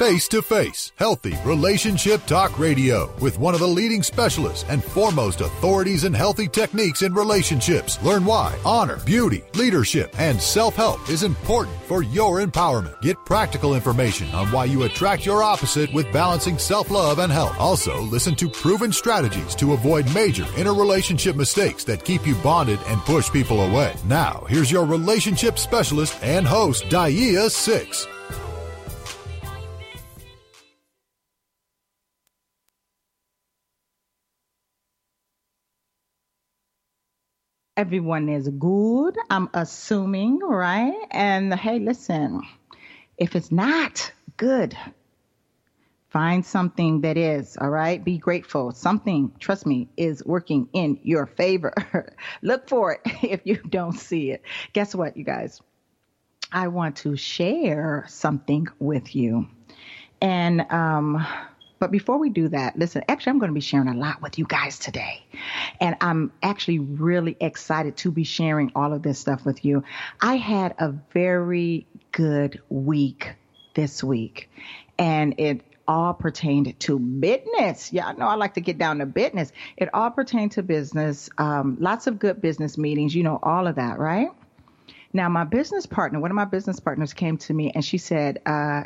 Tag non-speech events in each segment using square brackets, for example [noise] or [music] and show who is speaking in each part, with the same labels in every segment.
Speaker 1: Face to Face, healthy relationship talk radio with one of the leading specialists and foremost authorities in healthy techniques in relationships. Learn why honor, beauty, leadership, and self help is important for your empowerment. Get practical information on why you attract your opposite with balancing self love and health. Also, listen to proven strategies to avoid major interrelationship mistakes that keep you bonded and push people away. Now, here's your relationship specialist and host, Daaiyah Cixx.
Speaker 2: Everyone is good. I'm assuming, right? And hey, listen, if it's not good, find something that is, all right? Be grateful. Something, trust me, is working in your favor. [laughs] Look for it [laughs] if you don't see it. Guess what, you guys? I want to share something with you. And um, but before we do that, listen, actually, I'm going to be sharing a lot with you guys today. And I'm actually really excited to be sharing all of this stuff with you. I had a very good week this week, and it all pertained to business. Y'all know I like to get down to business. It all pertained to business, um, lots of good business meetings, you know, all of that, right? Now, my business partner, one of my business partners came to me and she said, uh,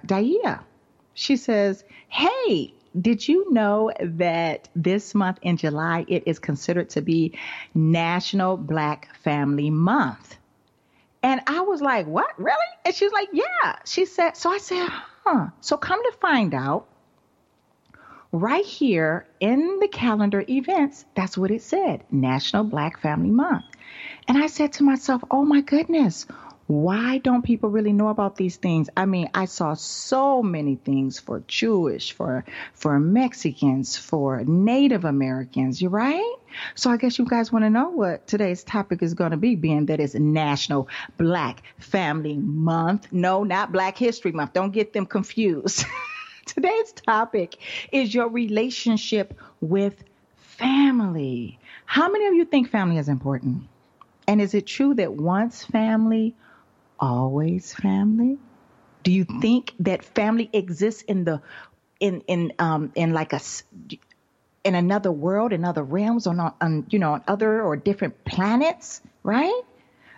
Speaker 2: she says, Hey, did you know that this month in July it is considered to be National Black Family Month? And I was like, what? Really? And she was like, yeah. She said, so I said, huh. So come to find out, right here in the calendar events, that's what it said National Black Family Month. And I said to myself, oh my goodness, why don't people really know about these things? I mean, I saw so many things for Jewish, for for Mexicans, for Native Americans, you right? So I guess you guys want to know what today's topic is going to be, being that it's National Black Family Month. No, not Black History Month. Don't get them confused. [laughs] today's topic is your relationship with family. How many of you think family is important? And is it true that once family, always family? Do you think that family exists in the in in um in like a in another world, in other realms, or not on you know on other or different planets, right?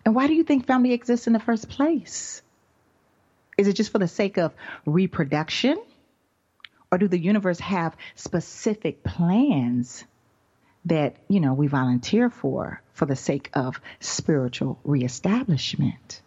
Speaker 2: And why do you think family exists in the first place? Is it just for the sake of reproduction? Or do the universe have specific plans that, you know, we volunteer for for the sake of spiritual reestablishment?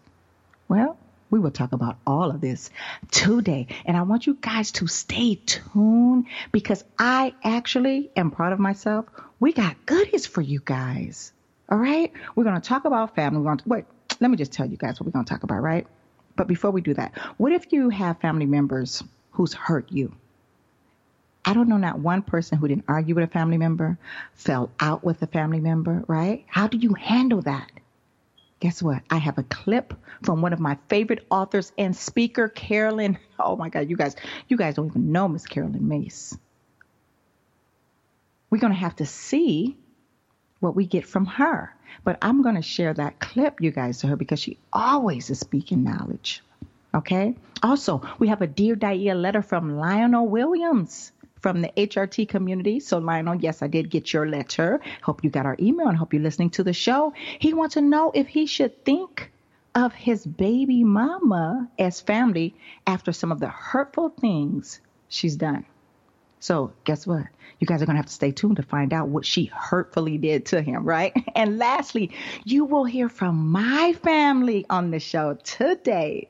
Speaker 2: Well, we will talk about all of this today. And I want you guys to stay tuned because I actually am proud of myself. We got goodies for you guys. All right. We're going to talk about family. We're to, wait, let me just tell you guys what we're going to talk about, right? But before we do that, what if you have family members who's hurt you? I don't know not one person who didn't argue with a family member, fell out with a family member, right? How do you handle that? Guess what? I have a clip from one of my favorite authors and speaker, Carolyn. [laughs] Oh my God, you guys, you guys don't even know Miss Carolyn Myss. We're going to have to see what we get from her. But I'm going to share that clip, you guys, to her because she always is speaking knowledge. Okay. Also, we have a Dear Daaiyah letter from Lionel Williams from the HRT community. So, Lionel, yes, I did get your letter. Hope you got our email and hope you're listening to the show. He wants to know if he should think of his baby mama as family after some of the hurtful things she's done. So, guess what? You guys are going to have to stay tuned to find out what she hurtfully did to him, right? [laughs] And lastly, you will hear from my family on the show today,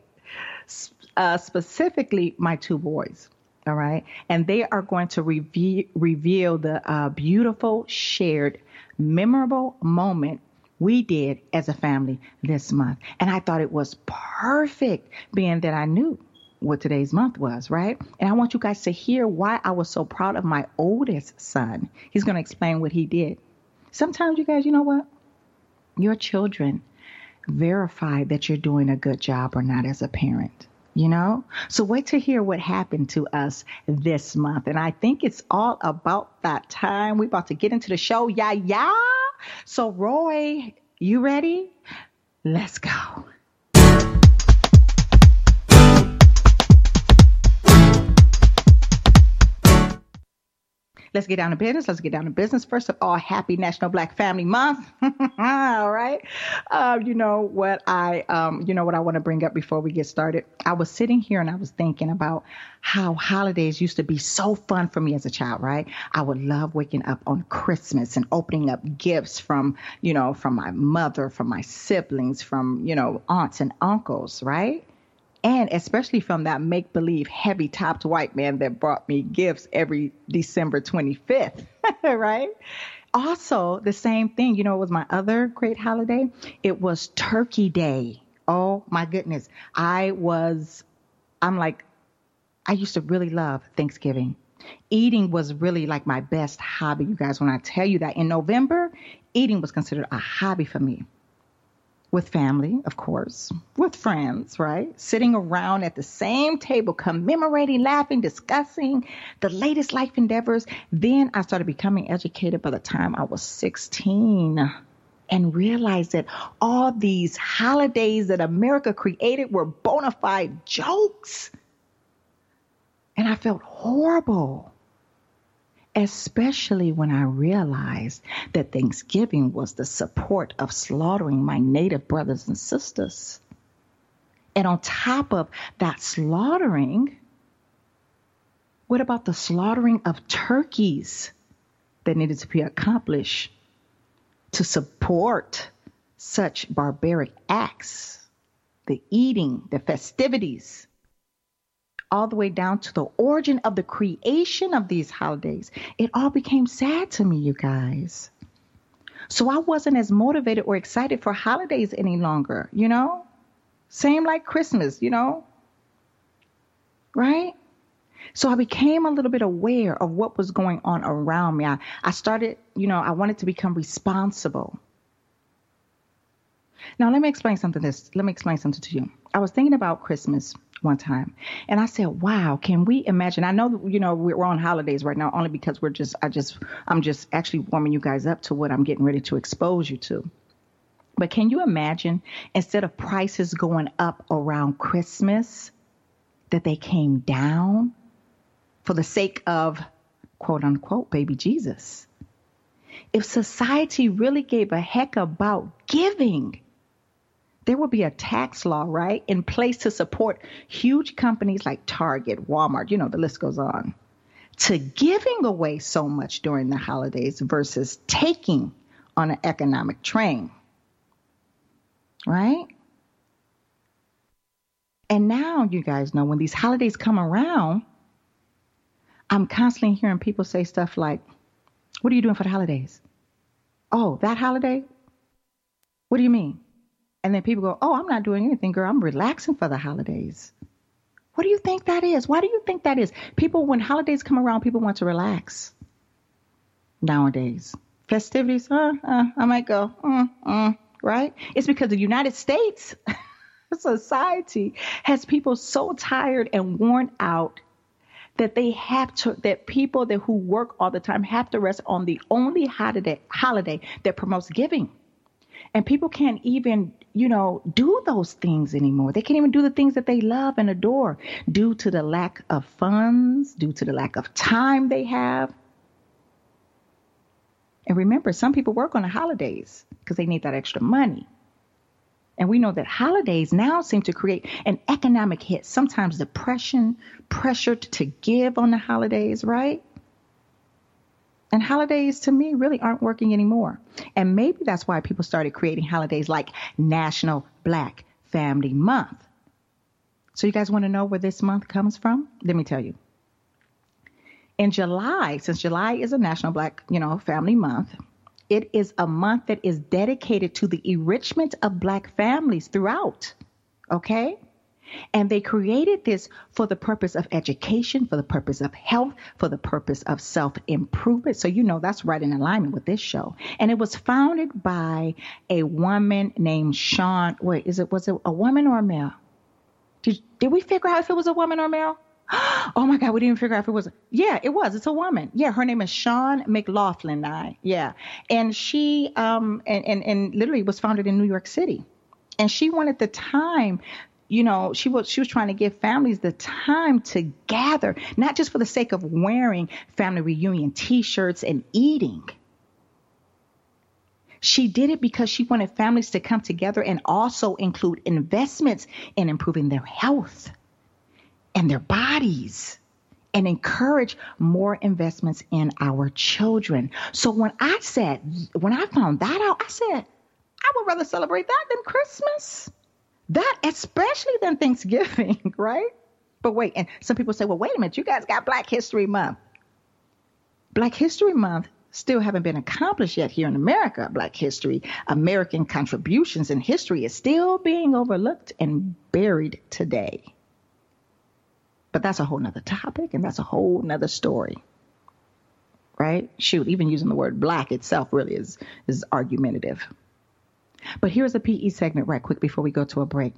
Speaker 2: uh, specifically my two boys. All right. And they are going to reveal, the uh, beautiful, shared, memorable moment we did as a family this month. And I thought it was perfect, being that I knew what today's month was, right? And I want you guys to hear why I was so proud of my oldest son. He's going to explain what he did. Sometimes, you guys, you know what? Your children verify that you're doing a good job or not as a parent you know? So wait to hear what happened to us this month. And I think it's all about that time. We're about to get into the show. Yeah, yeah. So, Roy, you ready? Let's go. Let's get down to business. Let's get down to business. First of all, happy National Black Family Month. [laughs] all right. Uh, you know what I, um, you know what I want to bring up before we get started. I was sitting here and I was thinking about how holidays used to be so fun for me as a child, right? I would love waking up on Christmas and opening up gifts from, you know, from my mother, from my siblings, from, you know, aunts and uncles, right? And especially from that make believe heavy topped white man that brought me gifts every December 25th, [laughs] right? Also, the same thing, you know, it was my other great holiday. It was Turkey Day. Oh my goodness. I was, I'm like, I used to really love Thanksgiving. Eating was really like my best hobby, you guys. When I tell you that in November, eating was considered a hobby for me with family, of course, with friends, right? Sitting around at the same table, commemorating, laughing, discussing the latest life endeavors. Then I started becoming educated by the time I was 16 and realized that all these holidays that America created were bona fide jokes. And I felt horrible especially when I realized that Thanksgiving was the support of slaughtering my native brothers and sisters. And on top of that slaughtering, what about the slaughtering of turkeys that needed to be accomplished to support such barbaric acts? The eating, the festivities, all the way down to the origin of the creation of these holidays, it all became sad to me, you guys. So I wasn't as motivated or excited for holidays any longer, you know? Same like Christmas, you know? Right? So I became a little bit aware of what was going on around me. I, I started, you know, I wanted to become responsible. Now let me explain something this. Let me explain something to you. I was thinking about Christmas one time. And I said, wow, can we imagine? I know, you know, we're on holidays right now only because we're just, I just, I'm just actually warming you guys up to what I'm getting ready to expose you to. But can you imagine instead of prices going up around Christmas, that they came down for the sake of quote unquote baby Jesus? If society really gave a heck about giving, there will be a tax law, right, in place to support huge companies like Target, Walmart, you know, the list goes on, to giving away so much during the holidays versus taking on an economic train. Right? And now you guys know when these holidays come around, I'm constantly hearing people say stuff like, What are you doing for the holidays? Oh, that holiday? What do you mean? And then people go, Oh, I'm not doing anything, girl. I'm relaxing for the holidays. What do you think that is? Why do you think that is? People, when holidays come around, people want to relax nowadays. Festivities, uh, uh, I might go, uh, uh, right? It's because the United States [laughs] society has people so tired and worn out that they have to that people that who work all the time have to rest on the only holiday holiday that promotes giving and people can't even you know, do those things anymore. They can't even do the things that they love and adore due to the lack of funds, due to the lack of time they have. And remember, some people work on the holidays because they need that extra money. And we know that holidays now seem to create an economic hit, sometimes depression, pressure to give on the holidays, right? And holidays to me really aren't working anymore. And maybe that's why people started creating holidays like National Black Family Month. So you guys want to know where this month comes from? Let me tell you. In July, since July is a National Black, you know, Family Month, it is a month that is dedicated to the enrichment of black families throughout. Okay? And they created this for the purpose of education, for the purpose of health, for the purpose of self improvement. So, you know, that's right in alignment with this show. And it was founded by a woman named Sean. Wait, is it, was it a woman or a male? Did, did we figure out if it was a woman or a male? [gasps] Oh my God, we didn't figure out if it was. Yeah, it was. It's a woman. Yeah, her name is Sean McLaughlin. I yeah, and she um and and and literally was founded in New York City, and she wanted the time you know, she was she was trying to give families the time to gather, not just for the sake of wearing family reunion t-shirts and eating. She did it because she wanted families to come together and also include investments in improving their health and their bodies and encourage more investments in our children. So when I said, when I found that out, I said, I would rather celebrate that than Christmas. That, especially than Thanksgiving, [laughs] right? But wait, and some people say, well, wait a minute, you guys got Black History Month. Black History Month still haven't been accomplished yet here in America. Black history, American contributions in history is still being overlooked and buried today. But that's a whole nother topic and that's a whole nother story. Right? Shoot, even using the word black itself really is, is argumentative. But here's a PE segment right quick before we go to a break.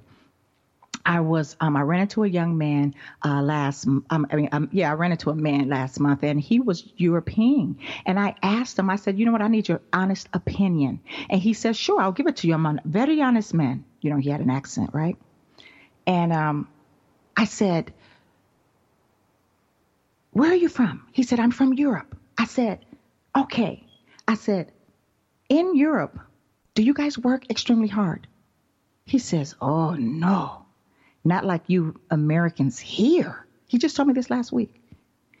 Speaker 2: I was um, I ran into a young man uh, last um, I mean um, yeah I ran into a man last month and he was European. And I asked him I said you know what? I need your honest opinion. And he said sure I'll give it to you. I'm a very honest man. You know he had an accent right? And um, I said where are you from? He said I'm from Europe. I said okay. I said in Europe do you guys work extremely hard? He says, Oh, no, not like you Americans here. He just told me this last week.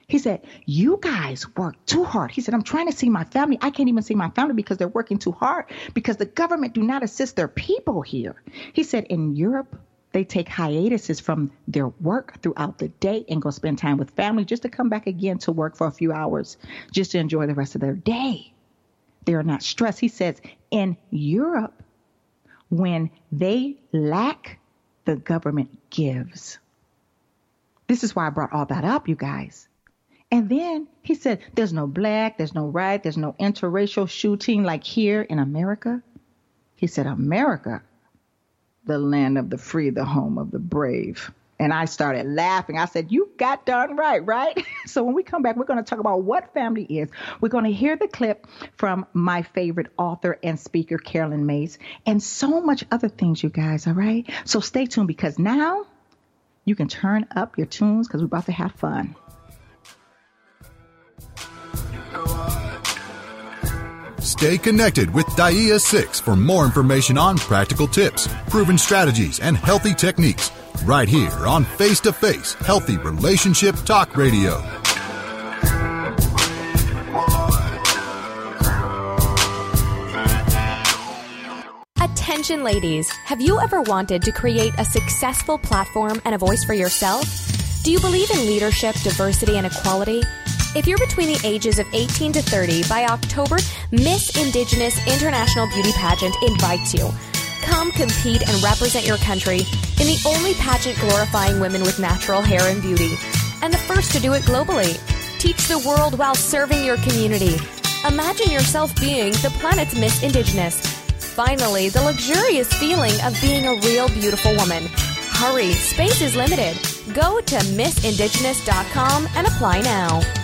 Speaker 2: He said, You guys work too hard. He said, I'm trying to see my family. I can't even see my family because they're working too hard because the government do not assist their people here. He said, In Europe, they take hiatuses from their work throughout the day and go spend time with family just to come back again to work for a few hours just to enjoy the rest of their day. They are not stressed. He says in Europe, when they lack, the government gives. This is why I brought all that up, you guys. And then he said, There's no black, there's no right, there's no interracial shooting like here in America. He said, America, the land of the free, the home of the brave. And I started laughing. I said, You got done right, right? [laughs] so when we come back, we're going to talk about what family is. We're going to hear the clip from my favorite author and speaker, Carolyn Myss, and so much other things, you guys, all right? So stay tuned because now you can turn up your tunes because we're about to have fun.
Speaker 1: Stay connected with Daaiyah Cixx for more information on practical tips, proven strategies, and healthy techniques right here on Face to Face Healthy Relationship Talk Radio.
Speaker 3: Attention, ladies. Have you ever wanted to create a successful platform and a voice for yourself? Do you believe in leadership, diversity, and equality? If you're between the ages of 18 to 30, by October, Miss Indigenous International Beauty Pageant invites you Come compete and represent your country in the only pageant glorifying women with natural hair and beauty, and the first to do it globally. Teach the world while serving your community. Imagine yourself being the planet's Miss Indigenous. Finally, the luxurious feeling of being a real beautiful woman. Hurry, space is limited. Go to missindigenous.com and apply now.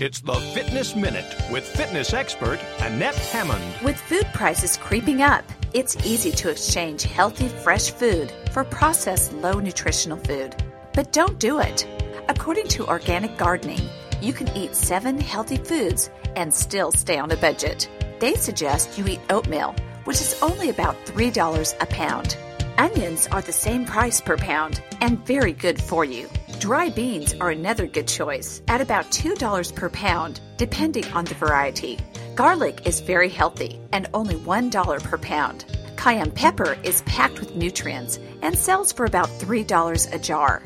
Speaker 4: It's the Fitness Minute with fitness expert Annette Hammond.
Speaker 5: With food prices creeping up, it's easy to exchange healthy, fresh food for processed, low nutritional food. But don't do it. According to Organic Gardening, you can eat seven healthy foods and still stay on a budget. They suggest you eat oatmeal, which is only about $3 a pound. Onions are the same price per pound and very good for you. Dry beans are another good choice at about $2 per pound, depending on the variety. Garlic is very healthy and only $1 per pound. Cayenne pepper is packed with nutrients and sells for about $3 a jar.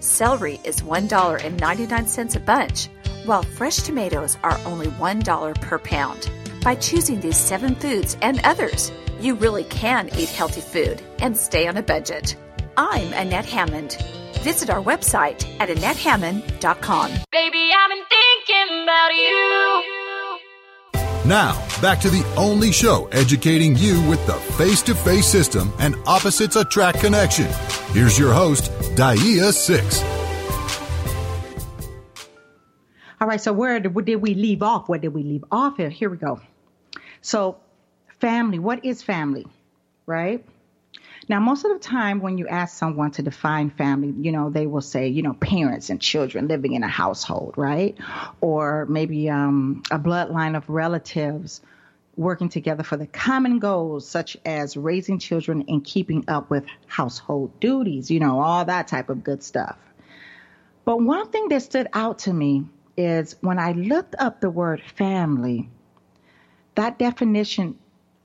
Speaker 5: Celery is $1.99 a bunch, while fresh tomatoes are only $1 per pound. By choosing these seven foods and others, you really can eat healthy food and stay on a budget. I'm Annette Hammond. Visit our website at AnnetteHammond.com.
Speaker 6: Baby, I've been thinking about you.
Speaker 1: Now, back to the only show educating you with the face to face system and opposites attract connection. Here's your host, Daaiyah Cixx.
Speaker 2: All right, so where did, where did we leave off? Where did we leave off? Here, here we go. So, family, what is family? right? Now, most of the time when you ask someone to define family, you know, they will say, you know, parents and children living in a household, right? Or maybe um, a bloodline of relatives working together for the common goals, such as raising children and keeping up with household duties, you know, all that type of good stuff. But one thing that stood out to me is when I looked up the word family, that definition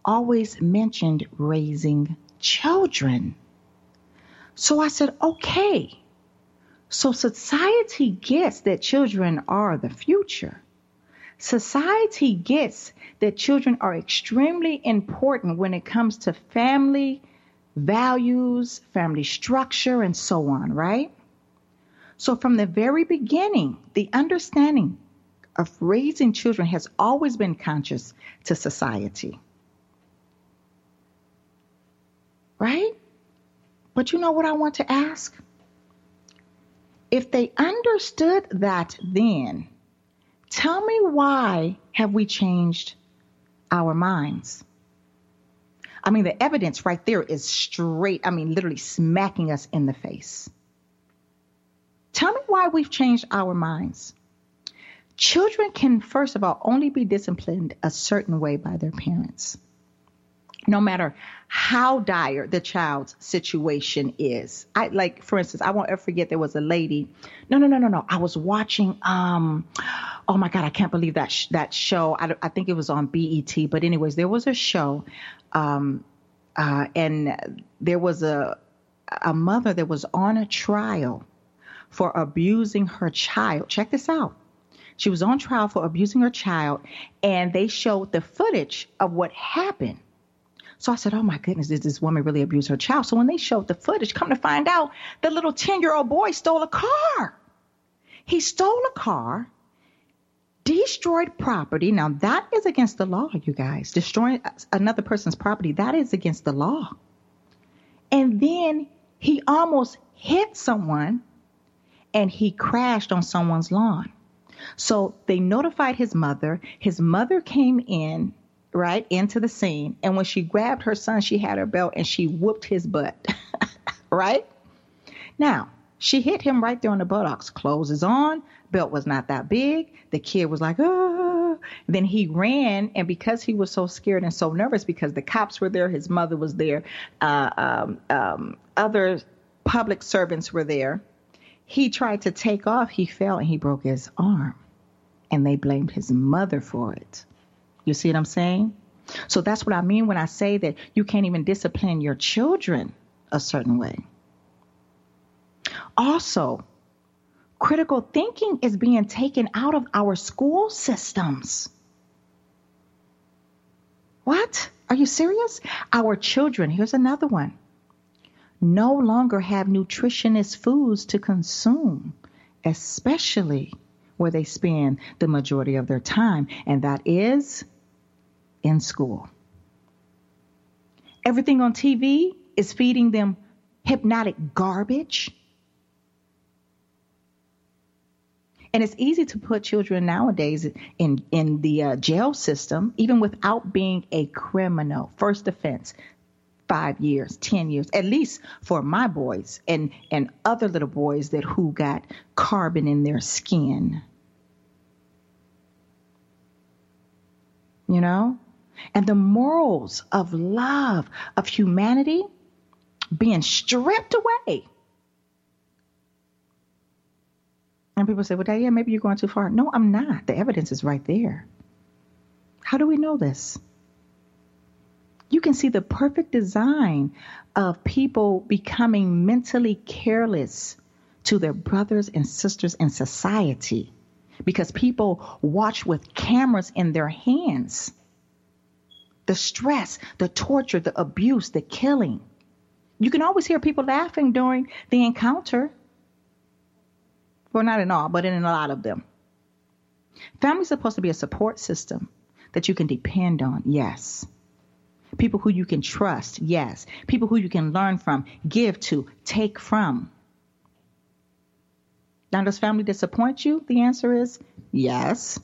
Speaker 2: always mentioned raising children. So I said, okay. So society gets that children are the future. Society gets that children are extremely important when it comes to family values, family structure, and so on, right? So, from the very beginning, the understanding of raising children has always been conscious to society. Right? But you know what I want to ask? If they understood that then, tell me why have we changed our minds? I mean, the evidence right there is straight, I mean, literally smacking us in the face. Tell me why we've changed our minds. Children can, first of all, only be disciplined a certain way by their parents no matter how dire the child's situation is. I like, for instance, I won't ever forget there was a lady. No, no, no, no, no. I was watching. Um, oh my God, I can't believe that sh- that show. I, I think it was on BET. But anyways, there was a show, um, uh, and there was a a mother that was on a trial for abusing her child. Check this out. She was on trial for abusing her child, and they showed the footage of what happened so I said, Oh my goodness, did this woman really abuse her child? So when they showed the footage, come to find out, the little 10 year old boy stole a car. He stole a car, destroyed property. Now that is against the law, you guys. Destroying another person's property, that is against the law. And then he almost hit someone and he crashed on someone's lawn. So they notified his mother. His mother came in right into the scene. And when she grabbed her son, she had her belt and she whooped his butt. [laughs] right? Now, she hit him right there on the buttocks. Clothes is on. Belt was not that big. The kid was like, oh. Then he ran, and because he was so scared and so nervous, because the cops were there, his mother was there, uh, um, um, other public servants were there. He tried to take off. He fell and he broke his arm, and they blamed his mother for it. You see what I'm saying? So that's what I mean when I say that you can't even discipline your children a certain way. Also, critical thinking is being taken out of our school systems. What? Are you serious? Our children, here's another one, no longer have nutritionist foods to consume, especially where they spend the majority of their time, and that is in school. Everything on TV is feeding them hypnotic garbage. And it's easy to put children nowadays in, in the uh, jail system, even without being a criminal. First offense, five years, 10 years, at least for my boys and, and other little boys that who got carbon in their skin. You know? And the morals of love, of humanity being stripped away. And people say, well, Diane, maybe you're going too far. No, I'm not. The evidence is right there. How do we know this? You can see the perfect design of people becoming mentally careless to their brothers and sisters in society because people watch with cameras in their hands the stress, the torture, the abuse, the killing. You can always hear people laughing during the encounter. Well, not in all, but in a lot of them. Family's supposed to be a support system that you can depend on, yes. People who you can trust, yes. People who you can learn from, give to, take from. Now, does family disappoint you? The answer is yes.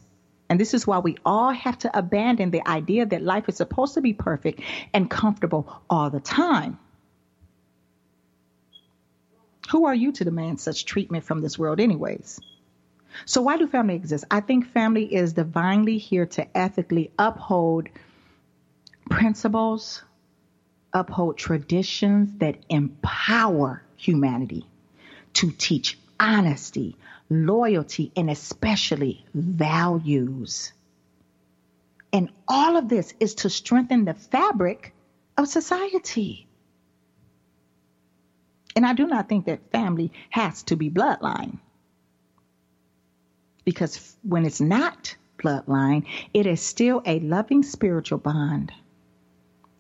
Speaker 2: And this is why we all have to abandon the idea that life is supposed to be perfect and comfortable all the time. Who are you to demand such treatment from this world, anyways? So, why do family exist? I think family is divinely here to ethically uphold principles, uphold traditions that empower humanity, to teach honesty, loyalty, and especially values. And all of this is to strengthen the fabric of society. And I do not think that family has to be bloodline. Because when it's not bloodline, it is still a loving spiritual bond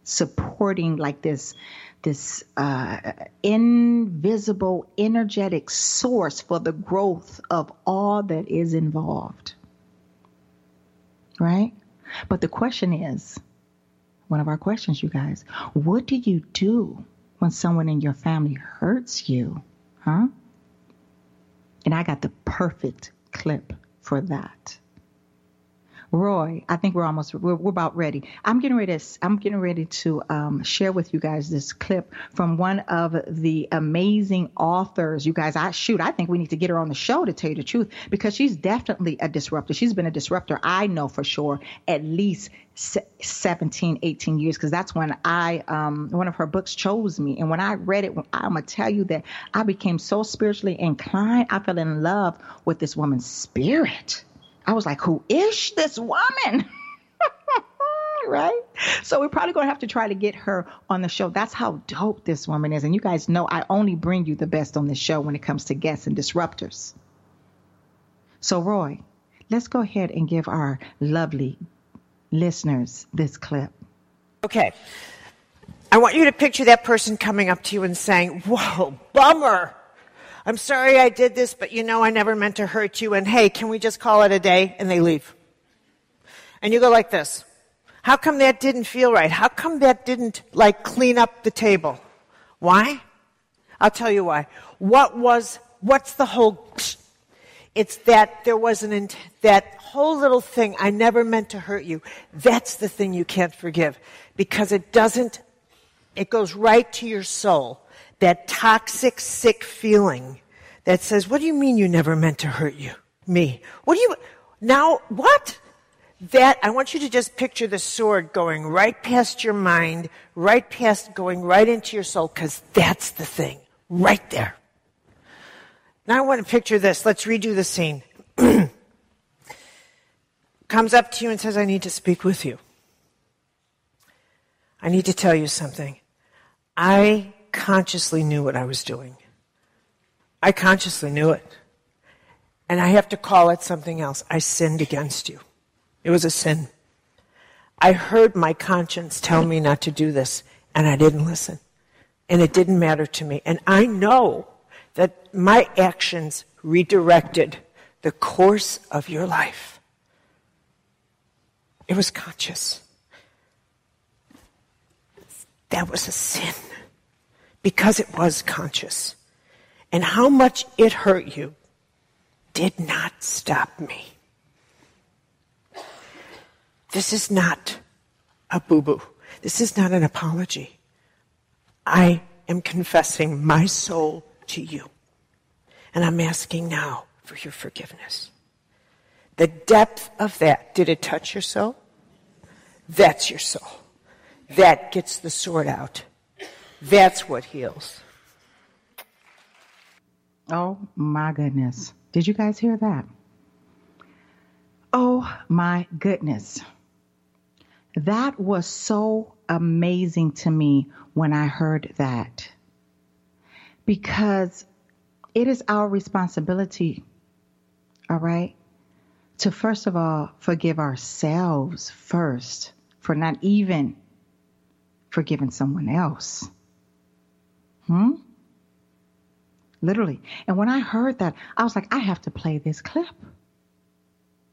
Speaker 2: supporting like this this uh, invisible energetic source for the growth of all that is involved. Right? But the question is one of our questions you guys what do you do when someone in your family hurts you? Huh? And i got the perfect clip for that Roy, I think we're almost we're, we're, about ready. I'm getting ready to I'm getting ready to um, share with you guys this clip from one of the amazing authors. You guys, I shoot, I think we need to get her on the show to tell you the truth because she's definitely a disruptor. She's been a disruptor, I know for sure, at least 17, 18 years because that's when I um, one of her books chose me, and when I read it, I'm gonna tell you that I became so spiritually inclined. I fell in love with this woman's spirit I was like, who is this woman? [laughs] right? So we're probably going to have to try to get her on the show. That's how dope this woman is. And you guys know I only bring you the best on this show when it comes to guests and disruptors. So, Roy, let's go ahead and give our lovely listeners this clip.
Speaker 7: Okay. I want you to picture that person coming up to you and saying, Whoa, bummer. I'm sorry I did this, but you know I never meant to hurt you. And hey, can we just call it a day? And they leave. And you go like this. How come that didn't feel right? How come that didn't like clean up the table? Why? I'll tell you why. What was, what's the whole, it's that there was an, that whole little thing, I never meant to hurt you. That's the thing you can't forgive because it doesn't, it goes right to your soul that toxic, sick feeling that says, what do you mean you never meant to hurt you? Me. What do you, now, what? That, I want you to just picture the sword going right past your mind, right past, going right into your soul, because that's the thing. Right there. Now I want to picture this. Let's redo the scene. [clears throat] Comes up to you and says, I need to speak with you. I need to tell you something. I consciously knew what I was doing. I consciously knew it. And I have to call it something else. I sinned against you. It was a sin. I heard my conscience tell me not to do this, and I didn't listen. And it didn't matter to me. And I know that my actions redirected the course of your life. It was conscious. That was a sin because it was conscious. And how much it hurt you did not stop me. This is not a boo boo. This is not an apology. I am confessing my soul to you. And I'm asking now for your forgiveness. The depth of that, did it touch your soul? That's your soul. That gets the sword out. That's what heals.
Speaker 2: Oh my goodness. Did you guys hear that? Oh my goodness. That was so amazing to me when I heard that. Because it is our responsibility, all right, to first of all forgive ourselves first for not even forgiving someone else. Hmm? Literally. And when I heard that, I was like, I have to play this clip.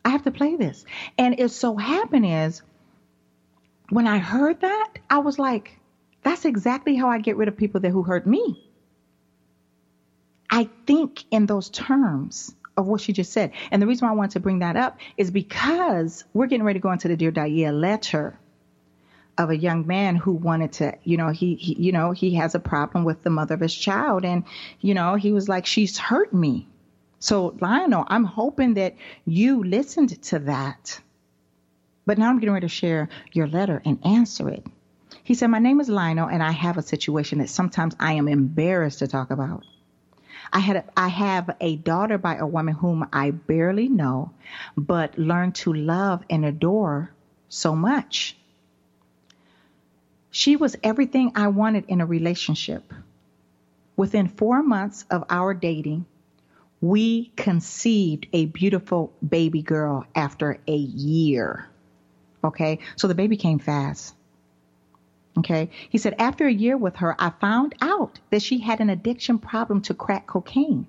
Speaker 2: I have to play this. And it so happened is when I heard that, I was like, that's exactly how I get rid of people that who hurt me. I think in those terms of what she just said. And the reason why I wanted to bring that up is because we're getting ready to go into the Dear Daaiyah letter of a young man who wanted to, you know, he, he, you know, he has a problem with the mother of his child. And, you know, he was like, she's hurt me. So, Lionel, I'm hoping that you listened to that. But now I'm getting ready to share your letter and answer it. He said, My name is Lionel, and I have a situation that sometimes I am embarrassed to talk about. I had a, I have a daughter by a woman whom I barely know, but learned to love and adore so much. She was everything I wanted in a relationship. Within four months of our dating, we conceived a beautiful baby girl after a year. Okay, so the baby came fast. Okay. He said, after a year with her, I found out that she had an addiction problem to crack cocaine.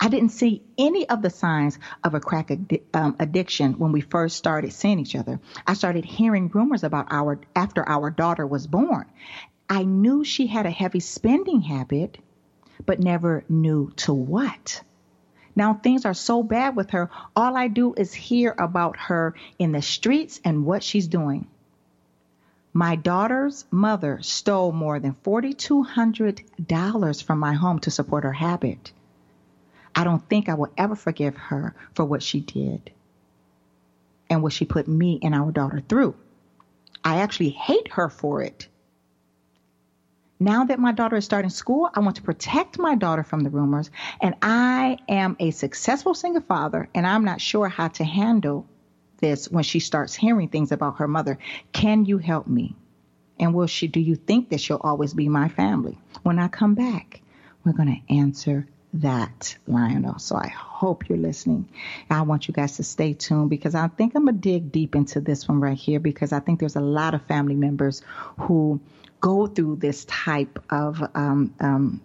Speaker 2: I didn't see any of the signs of a crack addi- um, addiction when we first started seeing each other. I started hearing rumors about our after our daughter was born. I knew she had a heavy spending habit, but never knew to what. Now things are so bad with her. All I do is hear about her in the streets and what she's doing. My daughter's mother stole more than $4,200 from my home to support her habit. I don't think I will ever forgive her for what she did and what she put me and our daughter through. I actually hate her for it. Now that my daughter is starting school, I want to protect my daughter from the rumors, and I am a successful single father, and I'm not sure how to handle this when she starts hearing things about her mother. Can you help me? And will she, do you think that she'll always be my family? When I come back, we're going to answer that, Lionel. So I hope you're listening. I want you guys to stay tuned because I think I'm going to dig deep into this one right here because I think there's a lot of family members who go through this type of um, um,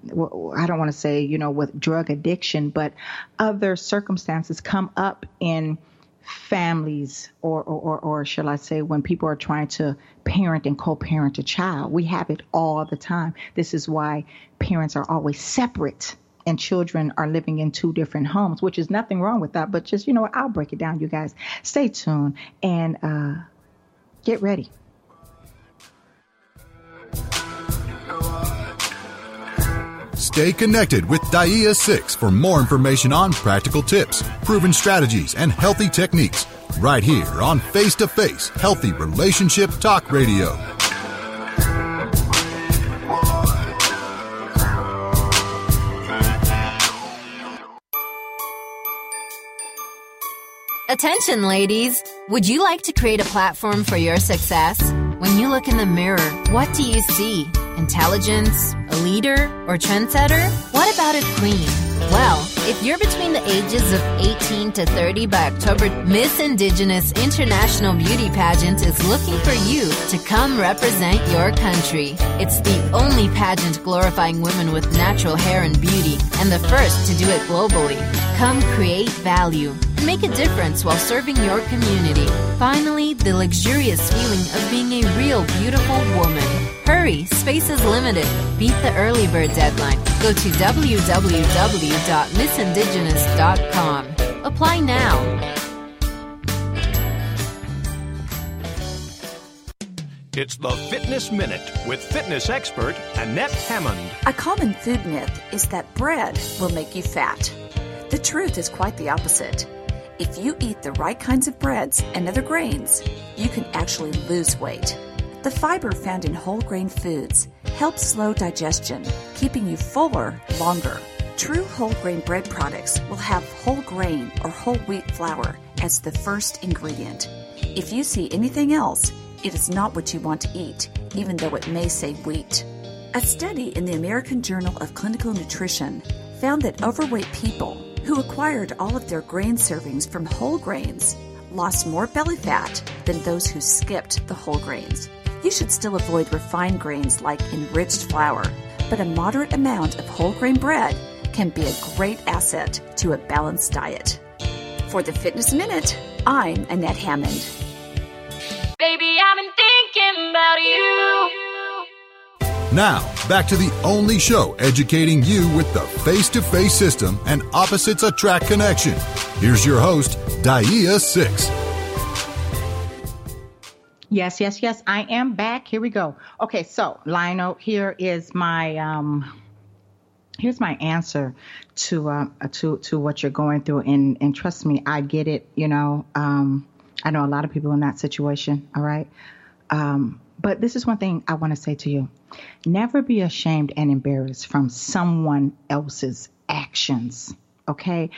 Speaker 2: I don't want to say you know with drug addiction, but other circumstances come up in families or, or, or, shall I say when people are trying to parent and co-parent a child. We have it all the time. This is why parents are always separate and children are living in two different homes, which is nothing wrong with that. But just, you know I'll break it down, you guys. Stay tuned and uh, get ready.
Speaker 1: Stay connected with Daaiyah Cixx for more information on practical tips, proven strategies, and healthy techniques right here on Face to Face Healthy Relationship Talk Radio.
Speaker 8: Attention, ladies! Would you like to create a platform for your success? When you look in the mirror, what do you see? Intelligence? A leader? Or trendsetter? What about a queen? Well, if you're between the ages of 18 to 30 by October, Miss Indigenous International Beauty Pageant is looking for you to come represent your country. It's the only pageant glorifying women with natural hair and beauty, and the first to do it globally. Come create value make a difference while serving your community. Finally, the luxurious feeling of being a real beautiful woman. Hurry, space is limited. Beat the early bird deadline. Go to www.missindigenous.com. Apply now.
Speaker 4: It's the Fitness Minute with fitness expert Annette Hammond.
Speaker 5: A common food myth is that bread will make you fat. The truth is quite the opposite. If you eat the right kinds of breads and other grains, you can actually lose weight. The fiber found in whole grain foods helps slow digestion, keeping you fuller longer. True whole grain bread products will have whole grain or whole wheat flour as the first ingredient. If you see anything else, it is not what you want to eat, even though it may say wheat. A study in the American Journal of Clinical Nutrition found that overweight people who acquired all of their grain servings from whole grains lost more belly fat than those who skipped the whole grains. You should still avoid refined grains like enriched flour, but a moderate amount of whole grain bread can be a great asset to a balanced diet. For the Fitness Minute, I'm Annette Hammond.
Speaker 6: Baby, I've been thinking about you.
Speaker 1: Now, back to the only show educating you with the face to face system and opposites attract connection. Here's your host, Daaiyah Cixx.
Speaker 2: Yes, yes, yes. I am back. Here we go. Okay, so Lionel, here is my um here's my answer to uh, to to what you're going through and and trust me, I get it, you know. Um I know a lot of people in that situation, all right? Um but this is one thing I want to say to you. Never be ashamed and embarrassed from someone else's actions, okay?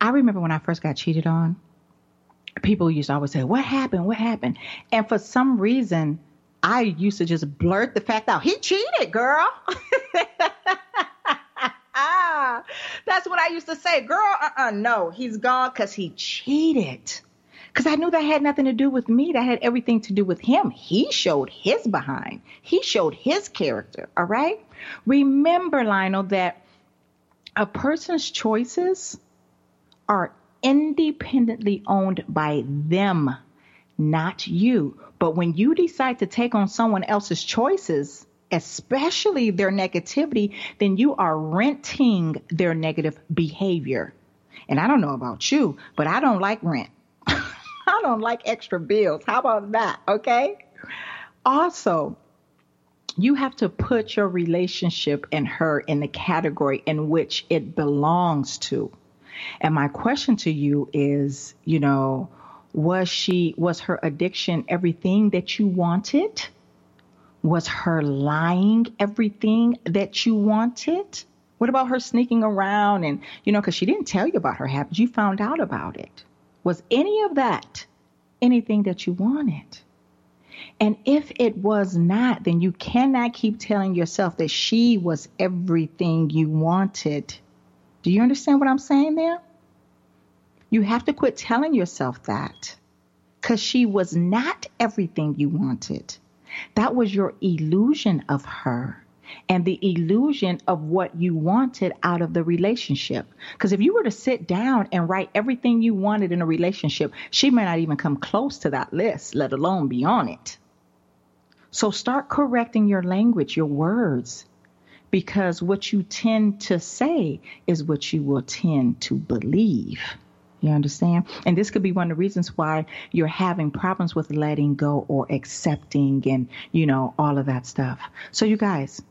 Speaker 2: I remember when I first got cheated on, people used to always say, What happened? What happened? And for some reason, I used to just blurt the fact out. He cheated, girl. [laughs] That's what I used to say. Girl, uh uh no, he's gone because he cheated. Because I knew that had nothing to do with me. That had everything to do with him. He showed his behind, he showed his character. All right? Remember, Lionel, that a person's choices are independently owned by them, not you. But when you decide to take on someone else's choices, especially their negativity, then you are renting their negative behavior. And I don't know about you, but I don't like rent. Don't like extra bills. How about that? Okay. Also, you have to put your relationship and her in the category in which it belongs to. And my question to you is, you know, was she, was her addiction everything that you wanted? Was her lying everything that you wanted? What about her sneaking around and, you know, because she didn't tell you about her habits, you found out about it. Was any of that anything that you wanted? And if it was not, then you cannot keep telling yourself that she was everything you wanted. Do you understand what I'm saying there? You have to quit telling yourself that because she was not everything you wanted. That was your illusion of her and the illusion of what you wanted out of the relationship. Because if you were to sit down and write everything you wanted in a relationship, she may not even come close to that list, let alone be on it. So start correcting your language, your words, because what you tend to say is what you will tend to believe. You understand? And this could be one of the reasons why you're having problems with letting go or accepting and, you know, all of that stuff. So, you guys,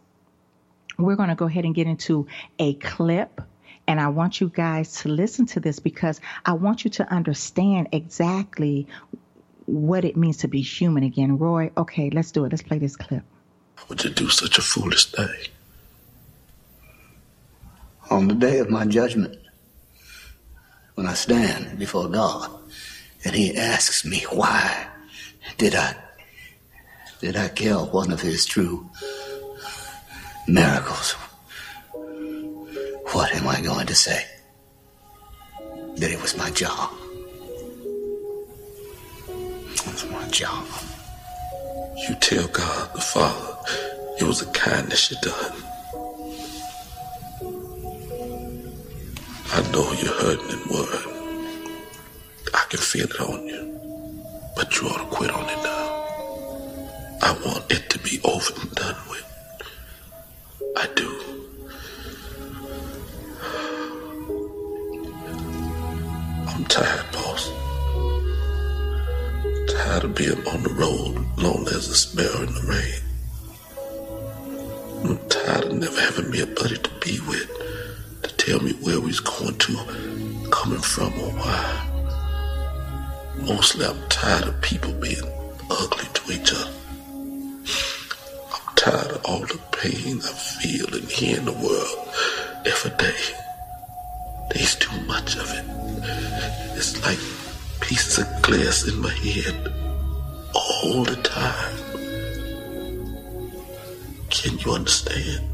Speaker 2: we're going to go ahead and get into a clip. And I want you guys to listen to this because I want you to understand exactly what it means to be human again. Roy, okay, let's do it. Let's play this clip.
Speaker 9: Why would you do such a foolish thing?
Speaker 10: On the day of my judgment, when I stand before God and He asks me, why did I, did I kill one of His true miracles. What am I going to say? That it was my job. It was my job.
Speaker 9: You tell God the Father it was a kindness you done. I know you're hurting and worried. I can feel it on you. But you ought to quit on it now. I want it to be over and done with. I do. I'm tired, boss. Tired of being on the road, lonely as a sparrow in the rain. I'm tired of never having me a buddy to be with, to tell me where we's going to, coming from, or why. Mostly, I'm tired of people being ugly to each other tired of all the pain I feel in here in the world every day. There's too much of it. It's like pieces of glass in my head all the time. Can you understand?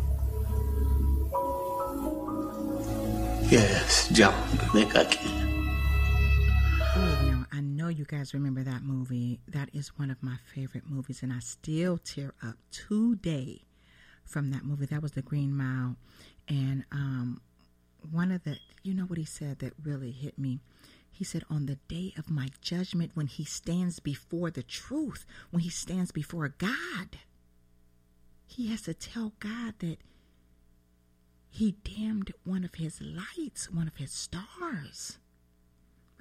Speaker 10: Yes, John, I think I can.
Speaker 2: You guys remember that movie. That is one of my favorite movies, and I still tear up today from that movie. That was The Green Mile. And um, one of the, you know what he said that really hit me? He said, On the day of my judgment, when he stands before the truth, when he stands before God, he has to tell God that he dimmed one of his lights, one of his stars.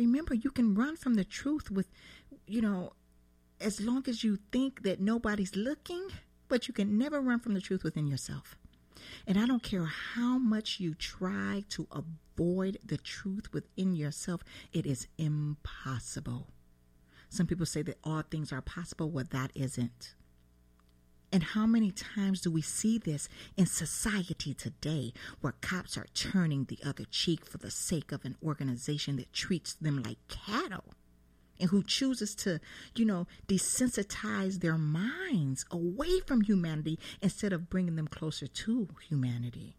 Speaker 2: Remember, you can run from the truth with, you know, as long as you think that nobody's looking, but you can never run from the truth within yourself. And I don't care how much you try to avoid the truth within yourself, it is impossible. Some people say that all things are possible. Well, that isn't. And how many times do we see this in society today where cops are turning the other cheek for the sake of an organization that treats them like cattle? and who chooses to, you know, desensitize their minds away from humanity instead of bringing them closer to humanity.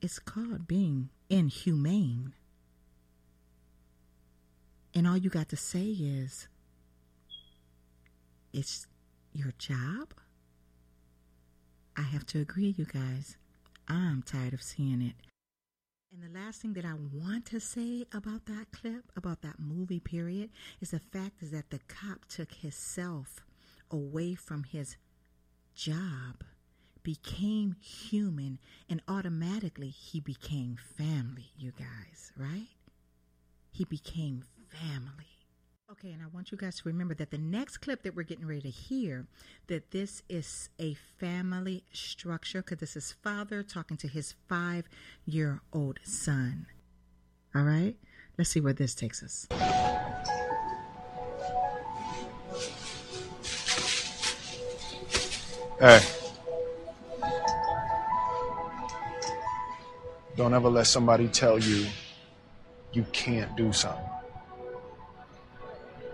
Speaker 2: It's called being inhumane. And all you got to say is, it's your job. I have to agree, you guys. I'm tired of seeing it. And the last thing that I want to say about that clip, about that movie period, is the fact is that the cop took himself away from his job, became human, and automatically he became family, you guys, right? He became family. Okay, and I want you guys to remember that the next clip that we're getting ready to hear, that this is a family structure, because this is father talking to his five year old son. All right, let's see where this takes us.
Speaker 11: Hey. Don't ever let somebody tell you you can't do something.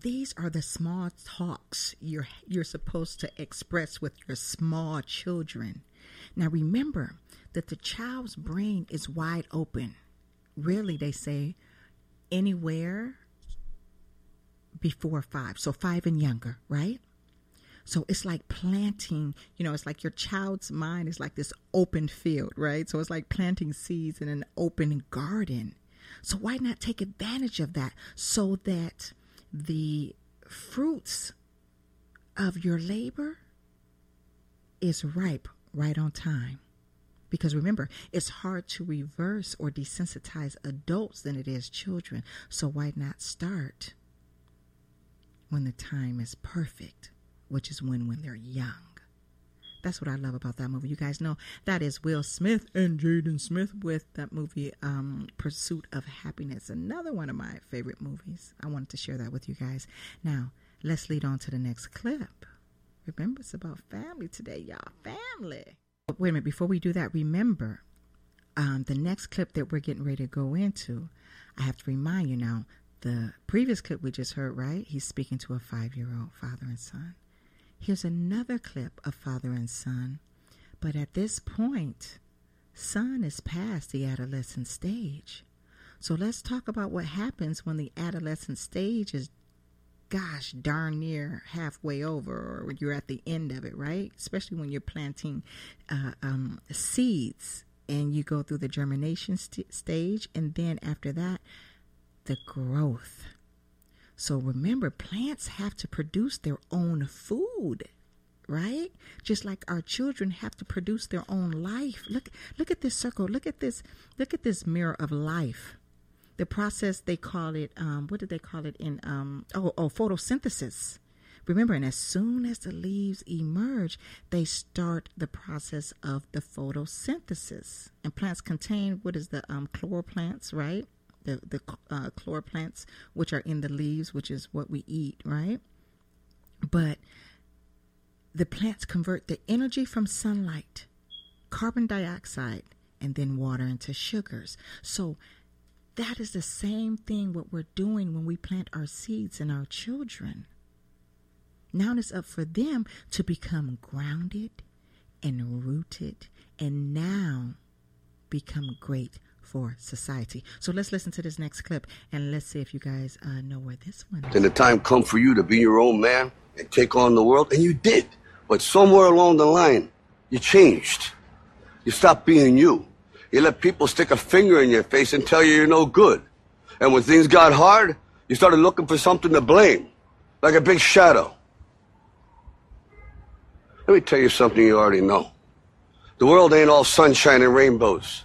Speaker 2: These are the small talks you're you're supposed to express with your small children. Now remember that the child's brain is wide open. Really they say anywhere before 5. So 5 and younger, right? So it's like planting, you know, it's like your child's mind is like this open field, right? So it's like planting seeds in an open garden. So why not take advantage of that so that the fruits of your labor is ripe right on time. Because remember, it's hard to reverse or desensitize adults than it is children. So why not start when the time is perfect, which is when when they're young. That's what I love about that movie. You guys know that is Will Smith and Jaden Smith with that movie, um, Pursuit of Happiness. Another one of my favorite movies. I wanted to share that with you guys. Now, let's lead on to the next clip. Remember, it's about family today, y'all. Family. But wait a minute. Before we do that, remember um, the next clip that we're getting ready to go into. I have to remind you now. The previous clip we just heard, right? He's speaking to a five-year-old father and son. Here's another clip of father and son, but at this point, son is past the adolescent stage. So let's talk about what happens when the adolescent stage is, gosh, darn near halfway over, or you're at the end of it, right? Especially when you're planting uh, um, seeds and you go through the germination st- stage, and then after that, the growth. So remember, plants have to produce their own food, right? Just like our children have to produce their own life. Look, look at this circle. Look at this. Look at this mirror of life. The process they call it. Um, what did they call it in? Um, oh, oh, photosynthesis. Remember, and as soon as the leaves emerge, they start the process of the photosynthesis. And plants contain what is the um, right? The the uh, which are in the leaves, which is what we eat, right? But the plants convert the energy from sunlight, carbon dioxide, and then water into sugars. So that is the same thing what we're doing when we plant our seeds in our children. Now it's up for them to become grounded and rooted and now become great for society. So let's listen to this next clip and let's see if you guys uh, know where this one is.
Speaker 12: Then the time come for you to be your own man and take on the world, and you did. But somewhere along the line, you changed. You stopped being you. You let people stick a finger in your face and tell you you're no good. And when things got hard, you started looking for something to blame, like a big shadow. Let me tell you something you already know. The world ain't all sunshine and rainbows.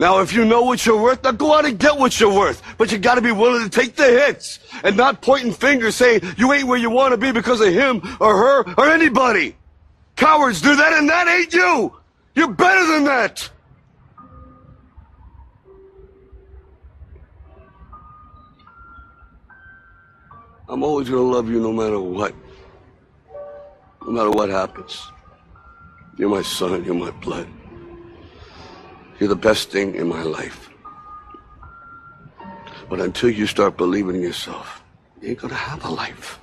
Speaker 12: Now, if you know what you're worth, now go out and get what you're worth. But you gotta be willing to take the hits and not pointing fingers saying you ain't where you want to be because of him or her or anybody. Cowards do that and that ain't you. You're better than that. I'm always gonna love you no matter what. No matter what happens. You're my son, you're my blood. You're the best thing in my life. But until you start believing in yourself, you ain't gonna have a life.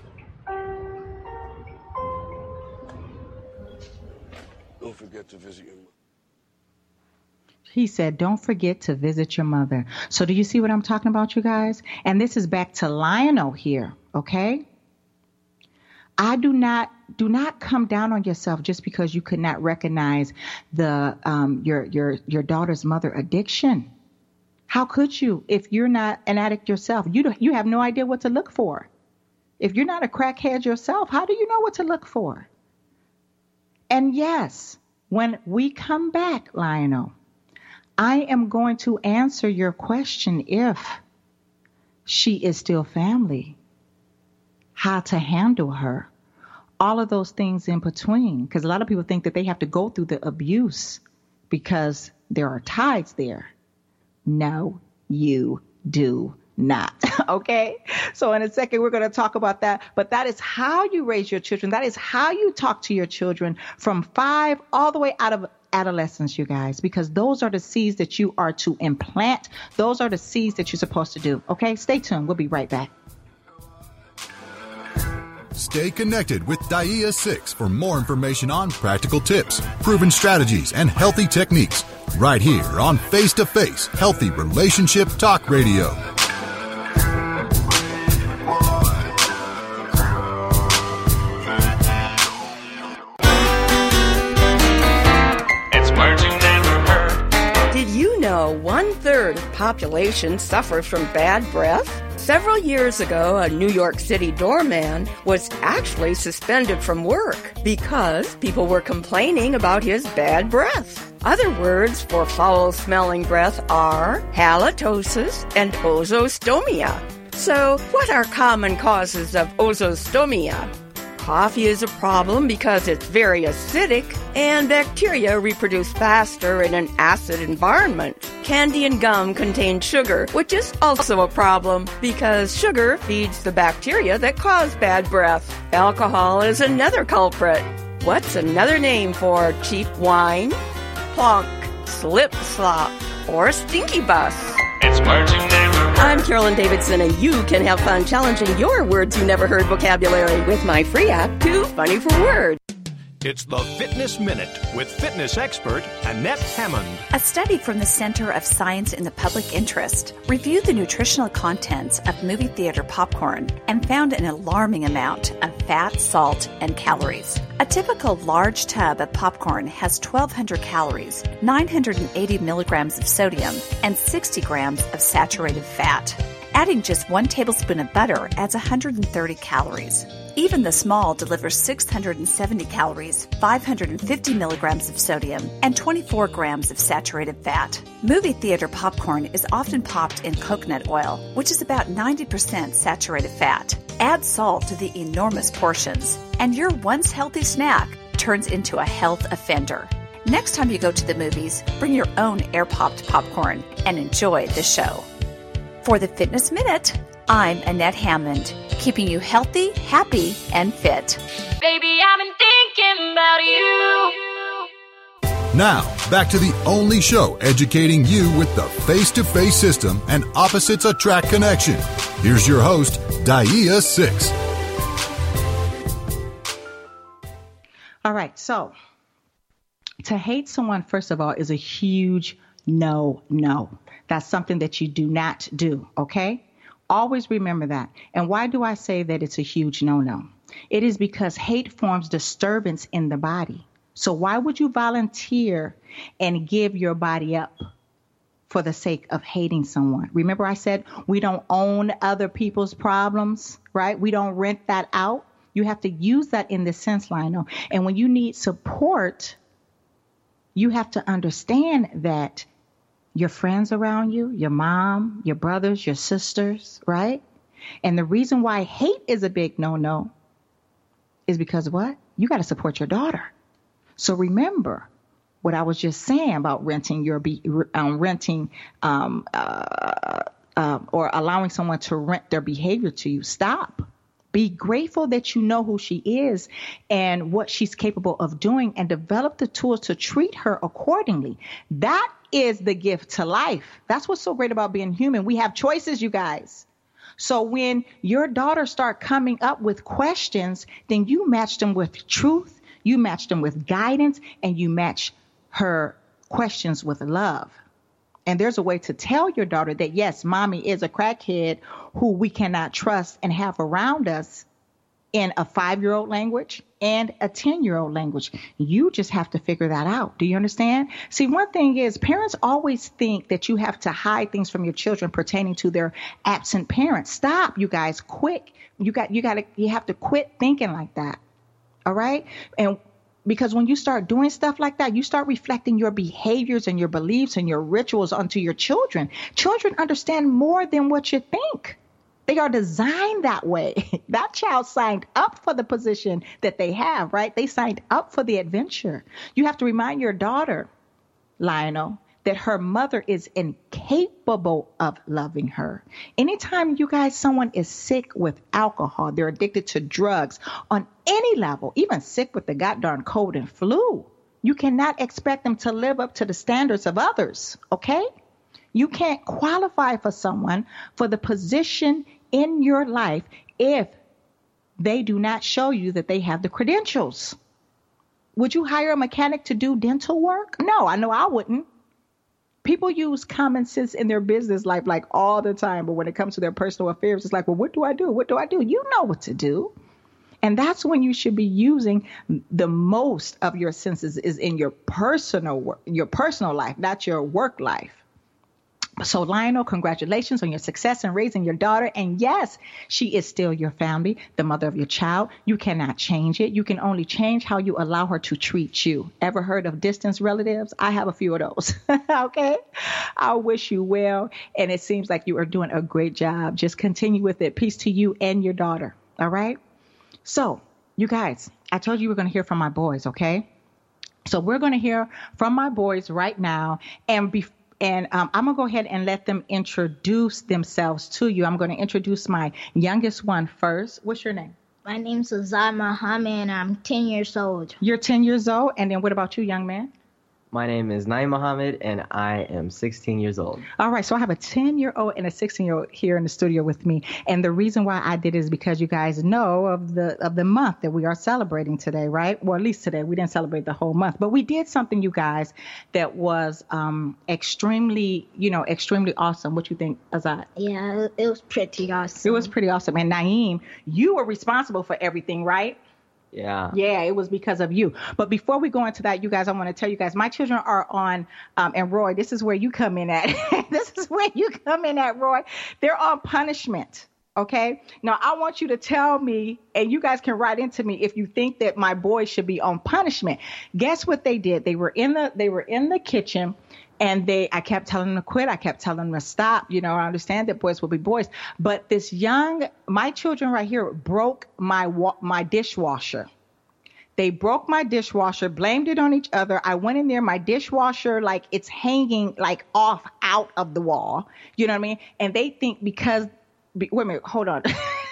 Speaker 12: Don't forget to visit your
Speaker 2: He said, Don't forget to visit your mother. So, do you see what I'm talking about, you guys? And this is back to Lionel here, okay? I do not do not come down on yourself just because you could not recognize the um, your your your daughter's mother addiction. How could you if you're not an addict yourself? You you have no idea what to look for. If you're not a crackhead yourself, how do you know what to look for? And yes, when we come back, Lionel, I am going to answer your question if she is still family, how to handle her all of those things in between. Because a lot of people think that they have to go through the abuse because there are tides there. No, you do not. [laughs] okay. So in a second, we're going to talk about that. But that is how you raise your children. That is how you talk to your children from five all the way out of adolescence, you guys, because those are the seeds that you are to implant. Those are the seeds that you're supposed to do. Okay. Stay tuned. We'll be right back.
Speaker 1: Stay connected with Daaiyah Cixx for more information on practical tips, proven strategies, and healthy techniques right here on Face to Face Healthy Relationship Talk Radio.
Speaker 13: It's words you never heard. Did you know one third of population suffers from bad breath? Several years ago, a New York City doorman was actually suspended from work because people were complaining about his bad breath. Other words for foul smelling breath are halitosis and ozostomia. So, what are common causes of ozostomia? Coffee is a problem because it's very acidic and bacteria reproduce faster in an acid environment. Candy and gum contain sugar, which is also a problem because sugar feeds the bacteria that cause bad breath. Alcohol is another culprit. What's another name for cheap wine? Plonk, slip slop, or stinky bus.
Speaker 14: It's never heard.
Speaker 13: I'm Carolyn Davidson, and you can have fun challenging your words you never heard vocabulary with my free app, Too Funny for Words.
Speaker 4: It's the Fitness Minute with fitness expert Annette Hammond.
Speaker 5: A study from the Center of Science in the Public Interest reviewed the nutritional contents of movie theater popcorn and found an alarming amount of fat, salt, and calories. A typical large tub of popcorn has 1,200 calories, 980 milligrams of sodium, and 60 grams of saturated fat. Adding just one tablespoon of butter adds 130 calories. Even the small delivers 670 calories, 550 milligrams of sodium, and 24 grams of saturated fat. Movie theater popcorn is often popped in coconut oil, which is about 90% saturated fat. Add salt to the enormous portions, and your once healthy snack turns into a health offender. Next time you go to the movies, bring your own air popped popcorn and enjoy the show. For the Fitness Minute, I'm Annette Hammond, keeping you healthy, happy, and fit.
Speaker 6: Baby, I've been thinking about you.
Speaker 1: Now, back to the only show educating you with the face to face system and opposites attract connection. Here's your host, Daaiyah Cixx.
Speaker 2: All right, so to hate someone, first of all, is a huge no, no. That's something that you do not do, okay? Always remember that. And why do I say that it's a huge no, no? It is because hate forms disturbance in the body. So why would you volunteer and give your body up for the sake of hating someone? Remember, I said we don't own other people's problems, right? We don't rent that out. You have to use that in the sense, Lionel. And when you need support, you have to understand that your friends around you, your mom, your brothers, your sisters, right? And the reason why hate is a big no no is because what? You got to support your daughter. So remember what I was just saying about renting your be, um, renting um, uh, uh, or allowing someone to rent their behavior to you. Stop. Be grateful that you know who she is and what she's capable of doing and develop the tools to treat her accordingly. That is the gift to life. That's what's so great about being human. We have choices, you guys. So when your daughter start coming up with questions, then you match them with truth, you match them with guidance, and you match her questions with love. And there's a way to tell your daughter that yes, mommy is a crackhead who we cannot trust and have around us in a five year old language and a 10 year old language. You just have to figure that out. Do you understand? See, one thing is parents always think that you have to hide things from your children pertaining to their absent parents. Stop, you guys, quick. You got, you got to, you have to quit thinking like that. All right. And because when you start doing stuff like that, you start reflecting your behaviors and your beliefs and your rituals onto your children. Children understand more than what you think. They are designed that way. [laughs] that child signed up for the position that they have, right? They signed up for the adventure. You have to remind your daughter, Lionel, that her mother is incapable of loving her. Anytime you guys, someone is sick with alcohol, they're addicted to drugs on any level, even sick with the goddamn cold and flu, you cannot expect them to live up to the standards of others, okay? You can't qualify for someone for the position in your life if they do not show you that they have the credentials. Would you hire a mechanic to do dental work? No, I know I wouldn't. People use common sense in their business life like all the time, but when it comes to their personal affairs, it's like, well, what do I do? What do I do? You know what to do. And that's when you should be using the most of your senses is in your personal your personal life, not your work life. So, Lionel, congratulations on your success in raising your daughter. And yes, she is still your family, the mother of your child. You cannot change it. You can only change how you allow her to treat you. Ever heard of distance relatives? I have a few of those. [laughs] okay. I wish you well. And it seems like you are doing a great job. Just continue with it. Peace to you and your daughter. All right. So, you guys, I told you we are going to hear from my boys. Okay. So we're going to hear from my boys right now. And before and um, I'm going to go ahead and let them introduce themselves to you. I'm going to introduce my youngest one first. What's your name?
Speaker 15: My name's Azad Muhammad, and I'm 10 years old.
Speaker 2: You're 10 years old. And then what about you, young man?
Speaker 16: My name is Naeem Muhammad, and I am 16 years old.
Speaker 2: All right, so I have a 10 year old and a 16 year old here in the studio with me, and the reason why I did is because you guys know of the of the month that we are celebrating today, right? Well, at least today we didn't celebrate the whole month, but we did something, you guys, that was um, extremely, you know, extremely awesome. What you think, Azad?
Speaker 15: Yeah, it was pretty awesome.
Speaker 2: It was pretty awesome, and Naeem, you were responsible for everything, right?
Speaker 16: Yeah.
Speaker 2: Yeah, it was because of you. But before we go into that, you guys, I want to tell you guys, my children are on, um, and Roy, this is where you come in at. [laughs] this is where you come in at, Roy. They're on punishment. Okay. Now I want you to tell me, and you guys can write into me if you think that my boys should be on punishment. Guess what they did? They were in the they were in the kitchen and they I kept telling them to quit. I kept telling them to stop. You know, I understand that boys will be boys, but this young my children right here broke my my dishwasher. They broke my dishwasher, blamed it on each other. I went in there, my dishwasher, like it's hanging like off out of the wall. You know what I mean? And they think because, be, wait a minute, hold on.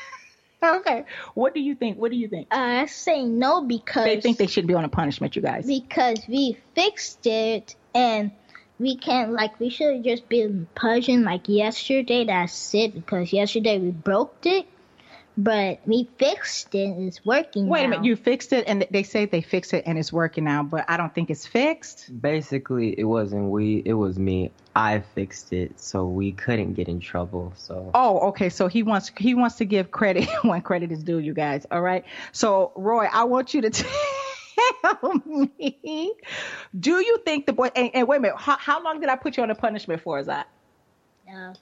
Speaker 2: [laughs] okay. What do you think? What do you think?
Speaker 15: Uh, I say no because
Speaker 2: They think they should be on a punishment, you guys.
Speaker 15: because we fixed it and we can't like we should have just been pushing like yesterday. That's it because yesterday we broke it, but we fixed it. and It's working.
Speaker 2: Wait a minute, you fixed it, and they say they fixed it and it's working now, but I don't think it's fixed.
Speaker 16: Basically, it wasn't we, it was me. I fixed it, so we couldn't get in trouble. So
Speaker 2: Oh, okay. So he wants he wants to give credit [laughs] when credit is due, you guys. All right. So Roy, I want you to [laughs] tell me, do you think the boy? And, and wait a minute, how, how long did I put you on a punishment for? Is that
Speaker 15: Uh,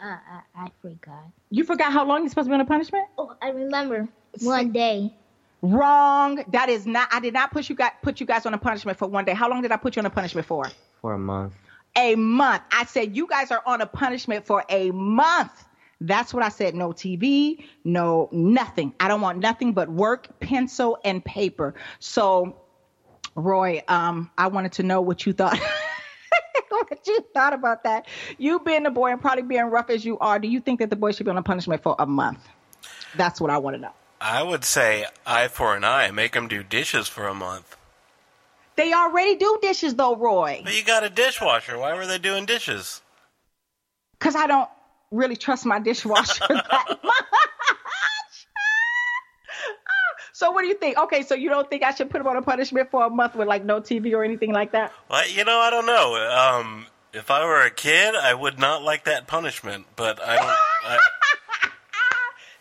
Speaker 15: I, I I forgot.
Speaker 2: you forgot how long you're supposed to be on a punishment?
Speaker 15: Oh, I remember one day.
Speaker 2: Wrong. That is not. I did not put you guys put you guys on a punishment for one day. How long did I put you on a punishment for?
Speaker 16: for a month.
Speaker 2: A month. I said you guys are on a punishment for a month. That's what I said. No TV, no nothing. I don't want nothing but work, pencil, and paper. So, Roy, um, I wanted to know what you thought. [laughs] what you thought about that? You being a boy and probably being rough as you are, do you think that the boy should be on a punishment for a month? That's what I want to know.
Speaker 17: I would say eye for an eye. Make them do dishes for a month.
Speaker 2: They already do dishes though, Roy.
Speaker 17: But you got a dishwasher. Why were they doing dishes?
Speaker 2: Because I don't really trust my dishwasher [laughs] that much. so what do you think? Okay, so you don't think I should put him on a punishment for a month with like no TV or anything like that?
Speaker 17: Well, you know, I don't know. Um, if I were a kid, I would not like that punishment. But I don't. I, [laughs]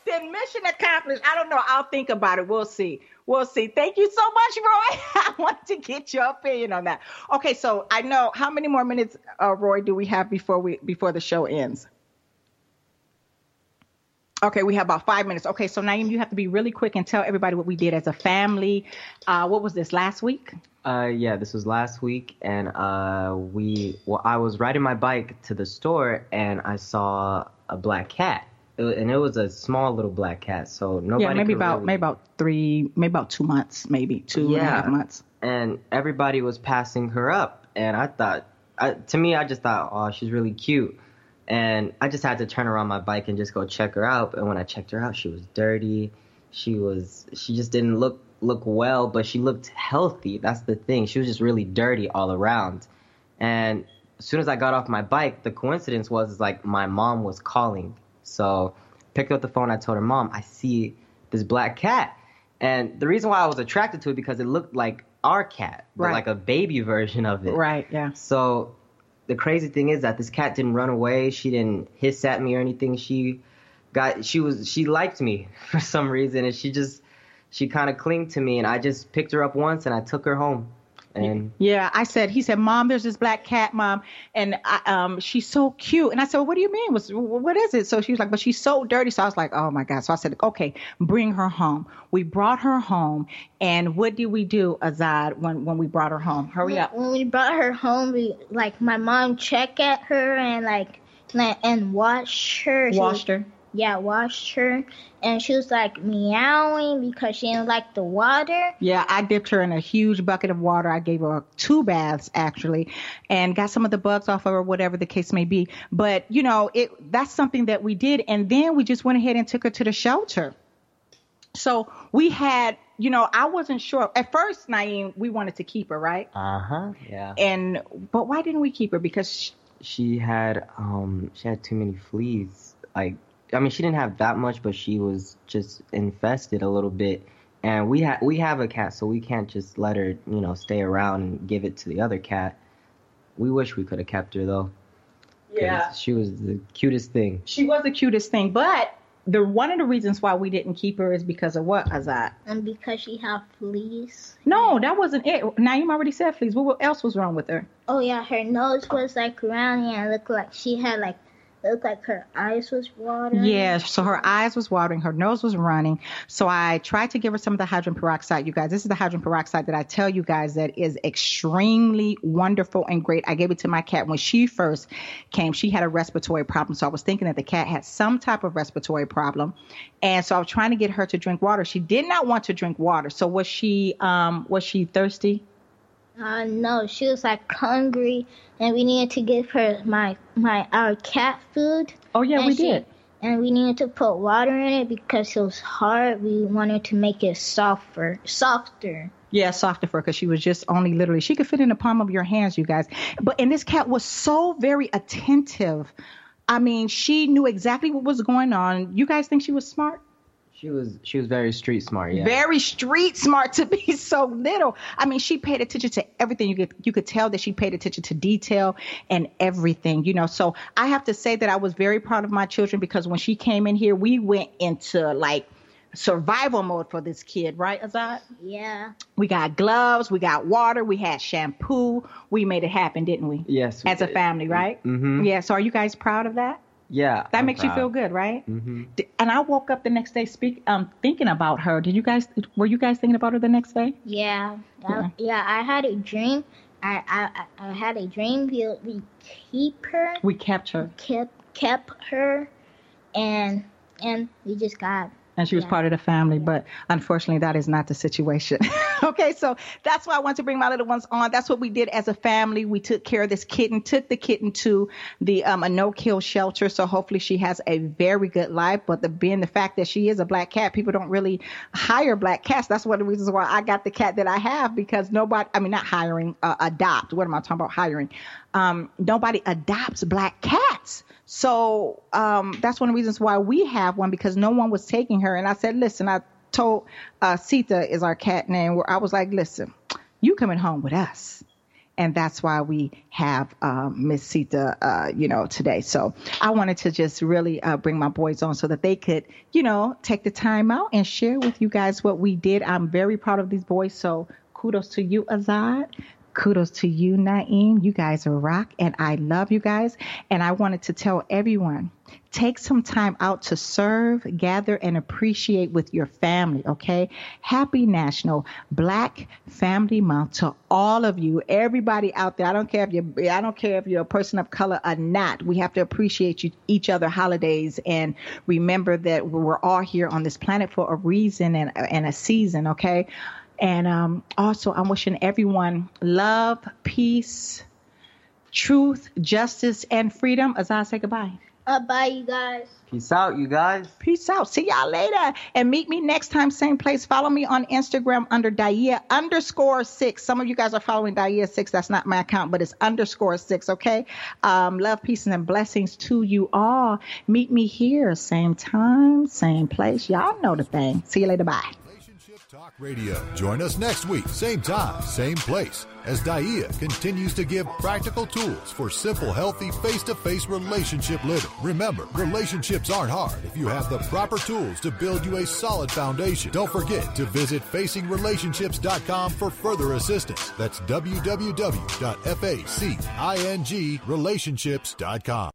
Speaker 2: Then mission accomplished. I don't know. I'll think about it. We'll see. We'll see. Thank you so much, Roy. [laughs] I want to get your opinion on that. Okay, so I know how many more minutes, uh, Roy, do we have before we before the show ends? Okay, we have about five minutes. Okay, so Naeem, you have to be really quick and tell everybody what we did as a family. Uh, what was this last week?
Speaker 16: Uh, yeah, this was last week, and uh, we well, I was riding my bike to the store, and I saw a black cat, It and it was a small little black cat. So nobody.
Speaker 2: yeah, maybe about
Speaker 16: really-
Speaker 2: maybe about three, maybe about two months, maybe two and a half
Speaker 16: Yeah.
Speaker 2: months.
Speaker 16: and everybody was passing her up, and I thought, I, to me, I just thought, oh, she's really cute, and I just had to turn around my bike and just go check her out. And when I checked her out, she was dirty. She was, she just didn't look look well, but she looked healthy. That's the thing. She was just really dirty all around. And as soon as I got off my bike, the coincidence was is like my mom was calling. So picked up the phone. I told her, Mom, I see this black cat. And the reason why I was attracted to it because it looked like our cat, but
Speaker 2: Right.
Speaker 16: like a baby version of it.
Speaker 2: Right, yeah.
Speaker 16: So the crazy thing is that this cat didn't run away. She didn't hiss at me or anything. She got she was she liked me [laughs] for some reason and she just she kind of clinged to me and I just picked her up once and I took her home. And
Speaker 2: Yeah, I said. He said, "Mom, there's this black cat, Mom, and I, um, she's so cute." And I said, well, "What do you mean? What's, what is it?" So she was like, "But she's so dirty." So I was like, "Oh my god!" So I said, "Okay, bring her home." We brought her home, and what did we do, Azad, when when we brought her home? Hurry up.
Speaker 15: When we brought her home, we like my mom checked at her and like like, and washed her. She
Speaker 2: Washed
Speaker 15: was-
Speaker 2: her.
Speaker 15: Yeah, washed her, and she was like meowing because she didn't like the water.
Speaker 2: Yeah, I dipped her in a huge bucket of water. I gave her two baths actually, and got some of the bugs off of her, whatever the case may be. But you know, it that's something that we did, and then we just went ahead and took her to the shelter. So we had, you know, I wasn't sure at first, Naeem. We wanted to keep her, right?
Speaker 16: uh huh, yeah.
Speaker 2: And but why didn't we keep her? Because she,
Speaker 16: she had um she had too many fleas. Like I mean she didn't have that much, but she was just infested a little bit. And we have we have a cat, so we can't just let her you know stay around and give it to the other cat. We wish we could have kept her though.
Speaker 2: Yeah.
Speaker 16: she was the cutest thing.
Speaker 2: she was the cutest thing, but the one of the reasons why we didn't keep her is because of what, Azad?
Speaker 15: And because she had fleas.
Speaker 2: No, that wasn't it. Naeem already said fleas. What else was wrong with her?
Speaker 15: Oh yeah, her nose was like round and it looked like she had like it looked like her eyes was watering.
Speaker 2: Yeah, so her eyes was watering, her nose was running. So I tried to give her some of the hydrogen peroxide. You guys, this is the hydrogen peroxide that I tell you guys that is extremely wonderful and great. I gave it to my cat when she first came. She had a respiratory problem, so I was thinking that the cat had some type of respiratory problem, and so I was trying to get her to drink water. She did not want to drink water. So was she um was she thirsty?
Speaker 15: Uh, no, she was like hungry, and we needed to give her my my our cat food.
Speaker 2: Oh yeah, we
Speaker 15: she-
Speaker 2: did.
Speaker 15: And we needed to put water in it because it was hard. We wanted to make it softer, softer.
Speaker 2: Yeah, softer fur because she was just only literally she could fit in the palm of your hands, you guys. But and this cat was so very attentive. I mean, she knew exactly what was going on. You guys think she was smart?
Speaker 16: She was she was very street smart. Yeah.
Speaker 2: Very street smart to be [laughs] so little. I mean, she paid attention to everything. You could you could tell that she paid attention to detail and everything. You know, so I have to say that I was very proud of my children because when she came in here, we went into like survival mode for this kid, right, Azad?
Speaker 15: Yeah.
Speaker 2: We got gloves, we got water, we had shampoo. We made it happen, didn't we?
Speaker 16: Yes. we
Speaker 2: As a
Speaker 16: did.
Speaker 2: family, right?
Speaker 16: Mhm.
Speaker 2: Yeah. So are you guys proud of that?
Speaker 16: Yeah.
Speaker 2: That
Speaker 16: I'm
Speaker 2: makes you feel good, right?
Speaker 16: hmm
Speaker 2: And I woke up the next day speak um thinking about her. Did you guys were you guys thinking about her the next day?
Speaker 15: Yeah.
Speaker 2: Yeah.
Speaker 15: I, yeah. I had a dream. I I I I had a dream. We we keep her,
Speaker 2: We kept her.
Speaker 15: kept kept her, and and we just got
Speaker 2: and she was
Speaker 15: Yeah.
Speaker 2: part of the family. But unfortunately, that is not the situation. [laughs] okay, so that's why I want to bring my little ones on. That's what we did as a family. We took care of this kitten, took the kitten to the um, a no kill shelter. So hopefully she has a very good life. But the being the fact that she is a black cat, people don't really hire black cats. That's one of the reasons why I got the cat that I have because nobody, I mean, not hiring, uh, adopt. What am I talking about? Hiring. Um, nobody adopts black cats. So um, that's one of the reasons why we have one because no one was taking her. And I said, listen, I told uh, Sita is our cat name. Where I was like, listen, you coming home with us. And that's why we have um, Miss Sita, uh, you know, today. So I wanted to just really uh, bring my boys on so that they could, you know, take the time out and share with you guys what we did. I'm very proud of these boys. So kudos to you, Azad. Kudos to you, Naeem. You guys are rock, and I love you guys. And I wanted to tell everyone take some time out to serve, gather, and appreciate with your family, okay? Happy National Black Family Month to all of you, everybody out there. I don't care if you're, I don't care if you're a person of color or not. We have to appreciate you, each other holidays and remember that we're all here on this planet for a reason and, and a season, okay? And um, also, I'm wishing everyone love, peace, truth, justice, and freedom. As I say goodbye.
Speaker 15: Uh, bye, you guys.
Speaker 16: Peace out, you guys.
Speaker 2: Peace out. See y'all later. And meet me next time, same place. Follow me on Instagram under Daaiyah underscore six. Some of you guys are following Daaiyah six. That's not my account, but it's underscore six. Okay. Um, love, peace, and blessings to you all. Meet me here, same time, same place. Y'all know the thing. See you later. Bye.
Speaker 1: Talk Radio. Join us next week, same time, same place, as Daaiyah continues to give practical tools for simple, healthy, face to face relationship living. Remember, relationships aren't hard if you have the proper tools to build you a solid foundation. Don't forget to visit facingrelationships.com for further assistance. That's www.facingrelationships.com.